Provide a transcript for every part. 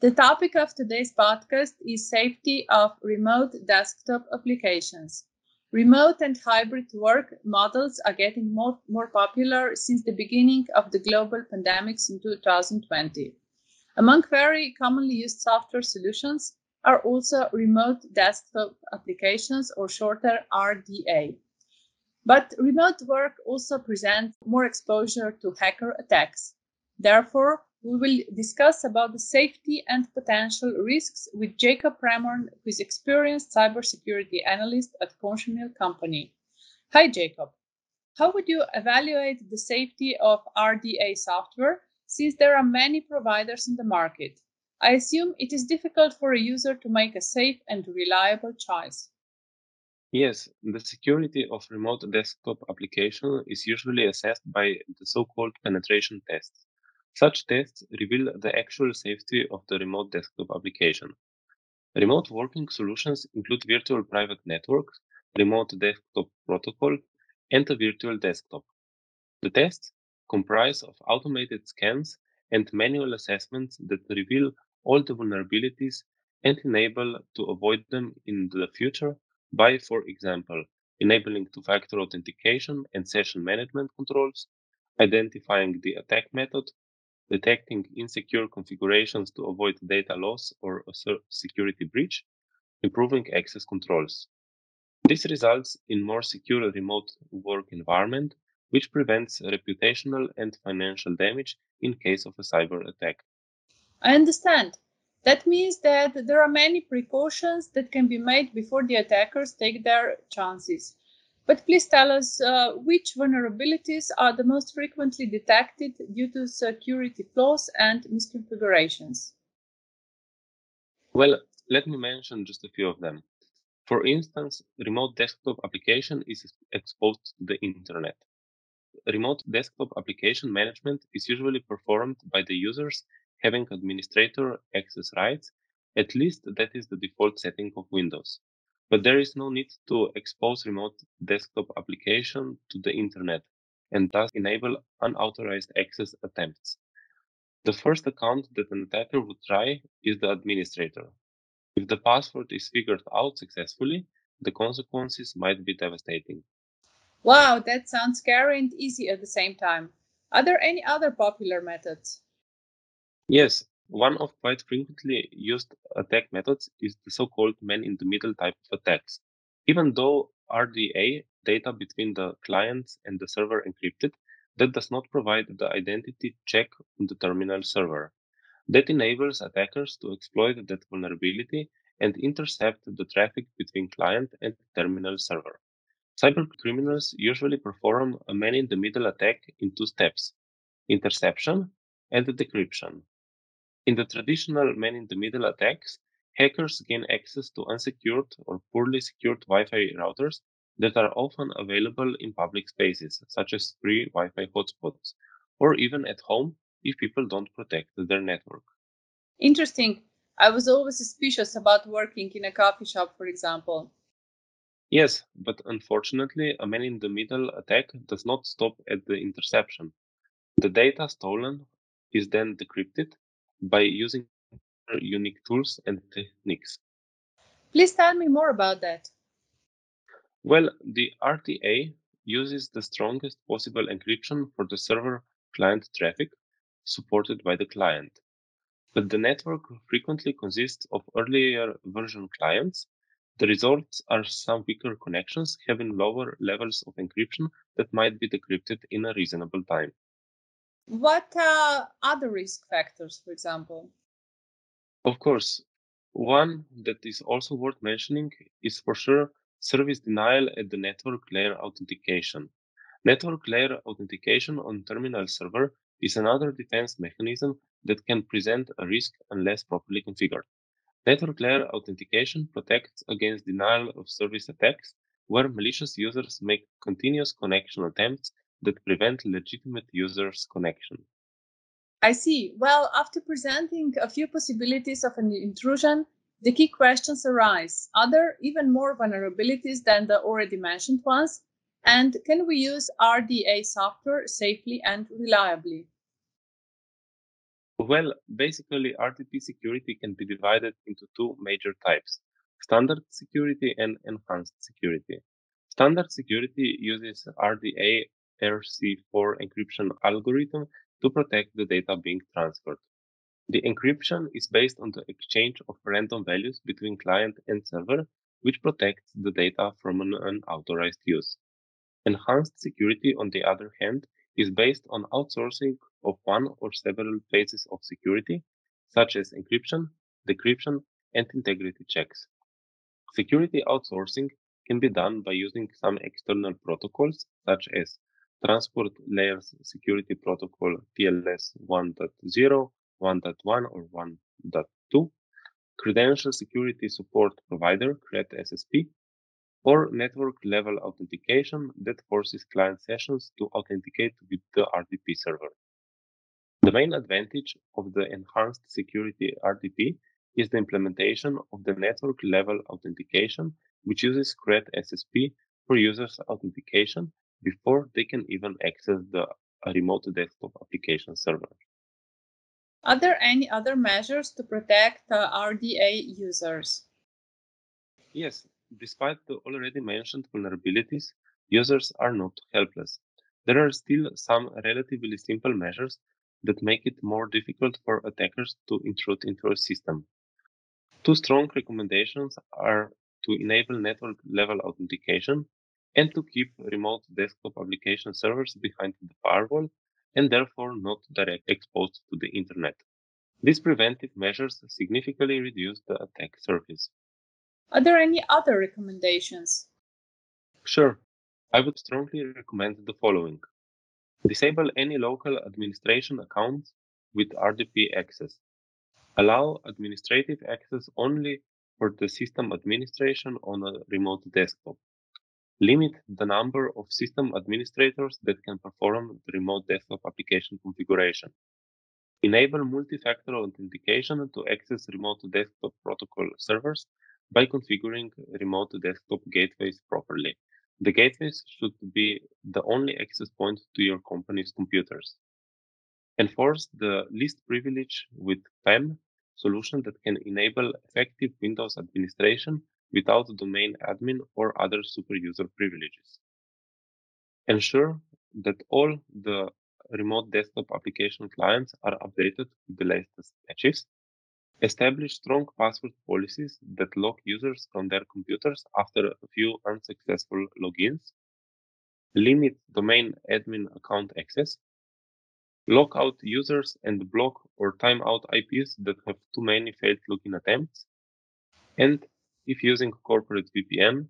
The topic of today's podcast is safety of remote desktop applications. Remote and hybrid work models are getting more, more popular since the beginning of the global pandemics in 2020. Among very commonly used software solutions are also remote desktop applications or shorter RDA. But remote work also presents more exposure to hacker attacks. Therefore, we will discuss about the safety and potential risks with Jacob Remorn, who is experienced cybersecurity analyst at Conscionil Company. Hi, Jacob. How would you evaluate the safety of RDA software since there are many providers in the market? I assume it is difficult for a user to make a safe and reliable choice. Yes, the security of remote desktop application is usually assessed by the so-called penetration tests. Such tests reveal the actual safety of the remote desktop application. Remote working solutions include virtual private networks, remote desktop protocol, and a virtual desktop. The tests comprise of automated scans and manual assessments that reveal all the vulnerabilities and enable to avoid them in the future by, for example, enabling two-factor authentication and session management controls, identifying the attack method, detecting insecure configurations to avoid data loss or a security breach, improving access controls. This results in more secure remote work environment, which prevents reputational and financial damage in case of a cyber attack. I understand. That means that there are many precautions that can be made before the attackers take their chances. But please tell us uh, which vulnerabilities are the most frequently detected due to security flaws and misconfigurations. Well, let me mention just a few of them. For instance, remote desktop application is exposed to the internet. Remote desktop application management is usually performed by the users having administrator access rights. At least that is the default setting of Windows but there is no need to expose remote desktop application to the internet and thus enable unauthorized access attempts. The first account that an attacker would try is the administrator. If the password is figured out successfully, the consequences might be devastating. Wow, that sounds scary and easy at the same time. Are there any other popular methods? Yes, one of quite frequently used attack methods is the so-called man-in-the-middle type of attacks. Even though RDA data between the clients and the server encrypted, that does not provide the identity check on the terminal server. That enables attackers to exploit that vulnerability and intercept the traffic between client and terminal server. Cyber criminals usually perform a man-in-the-middle attack in two steps, interception and decryption. In the traditional man-in-the-middle attacks, hackers gain access to unsecured or poorly secured Wi-Fi routers that are often available in public spaces, such as free Wi-Fi hotspots, or even at home if people don't protect their network. Interesting. I was always suspicious about working in a coffee shop, for example. Yes, but unfortunately, a man in the middle attack does not stop at the interception. The data stolen is then decrypted by using unique tools and techniques. Please tell me more about that. Well, the RDA uses the strongest possible encryption for the server client traffic supported by the client. But the network frequently consists of earlier version clients. The results are some weaker connections having lower levels of encryption that might be decrypted in a reasonable time. What are other risk factors, for example? Of course, one that is also worth mentioning is for sure service denial at the network layer authentication. Network layer authentication on terminal server is another defense mechanism that can present a risk unless properly configured. Network layer authentication protects against denial of service attacks where malicious users make continuous connection attempts that prevent legitimate users' connection. I see. Well, after presenting a few possibilities of an intrusion, the key questions arise. Are there even more vulnerabilities than the already mentioned ones? And can we use RDA software safely and reliably? Well, basically, RDP security can be divided into two major types standard security and enhanced security. Standard security uses RDA RC4 encryption algorithm to protect the data being transferred. The encryption is based on the exchange of random values between client and server, which protects the data from an unauthorized use. Enhanced security, on the other hand, is based on outsourcing of one or several phases of security, such as encryption, decryption, and integrity checks. Security outsourcing can be done by using some external protocols, such as Transport Layer Security Protocol TLS 1.0, 1.1, or 1.2, Credential Security Support Provider CRED SSP, or network level authentication that forces client sessions to authenticate with the RDP server. The main advantage of the enhanced security RDP is the implementation of the network level authentication, which uses CRED SSP for users' authentication before they can even access the remote desktop application server. Are there any other measures to protect uh, RDA users? Yes, despite the already mentioned vulnerabilities, users are not helpless. There are still some relatively simple measures that make it more difficult for attackers to intrude into a system. Two strong recommendations are to enable network level authentication and to keep remote desktop application servers behind the firewall and therefore not directly exposed to the internet. These preventive measures significantly reduce the attack surface. Are there any other recommendations? Sure, I would strongly recommend the following. Disable any local administration accounts with RDP access. Allow administrative access only for the system administration on a remote desktop. Limit the number of system administrators that can perform the remote desktop application configuration. Enable multi-factor authentication to access remote desktop protocol servers by configuring remote desktop gateways properly. The gateways should be the only access point to your company's computers. Enforce the least privilege with PAM solution that can enable effective Windows administration without domain admin or other super user privileges. Ensure that all the remote desktop application clients are updated with the latest patches Establish strong password policies that lock users from their computers after a few unsuccessful logins. Limit domain admin account access. Lock out users and block or time out IPs that have too many failed login attempts. And if using corporate VPN,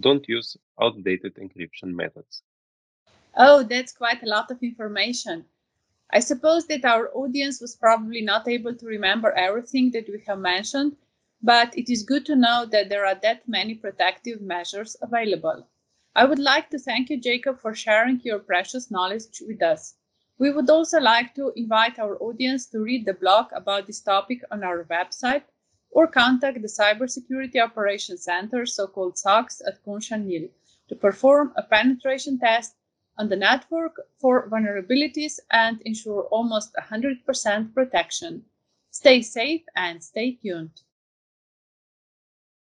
don't use outdated encryption methods. Oh, that's quite a lot of information. I suppose that our audience was probably not able to remember everything that we have mentioned, but it is good to know that there are that many protective measures available. I would like to thank you, Jacob, for sharing your precious knowledge with us. We would also like to invite our audience to read the blog about this topic on our website or contact the Cybersecurity Operations Center, so called SOCS, at Kunshan to perform a penetration test on the network for vulnerabilities and ensure almost 100% protection. Stay safe and stay tuned.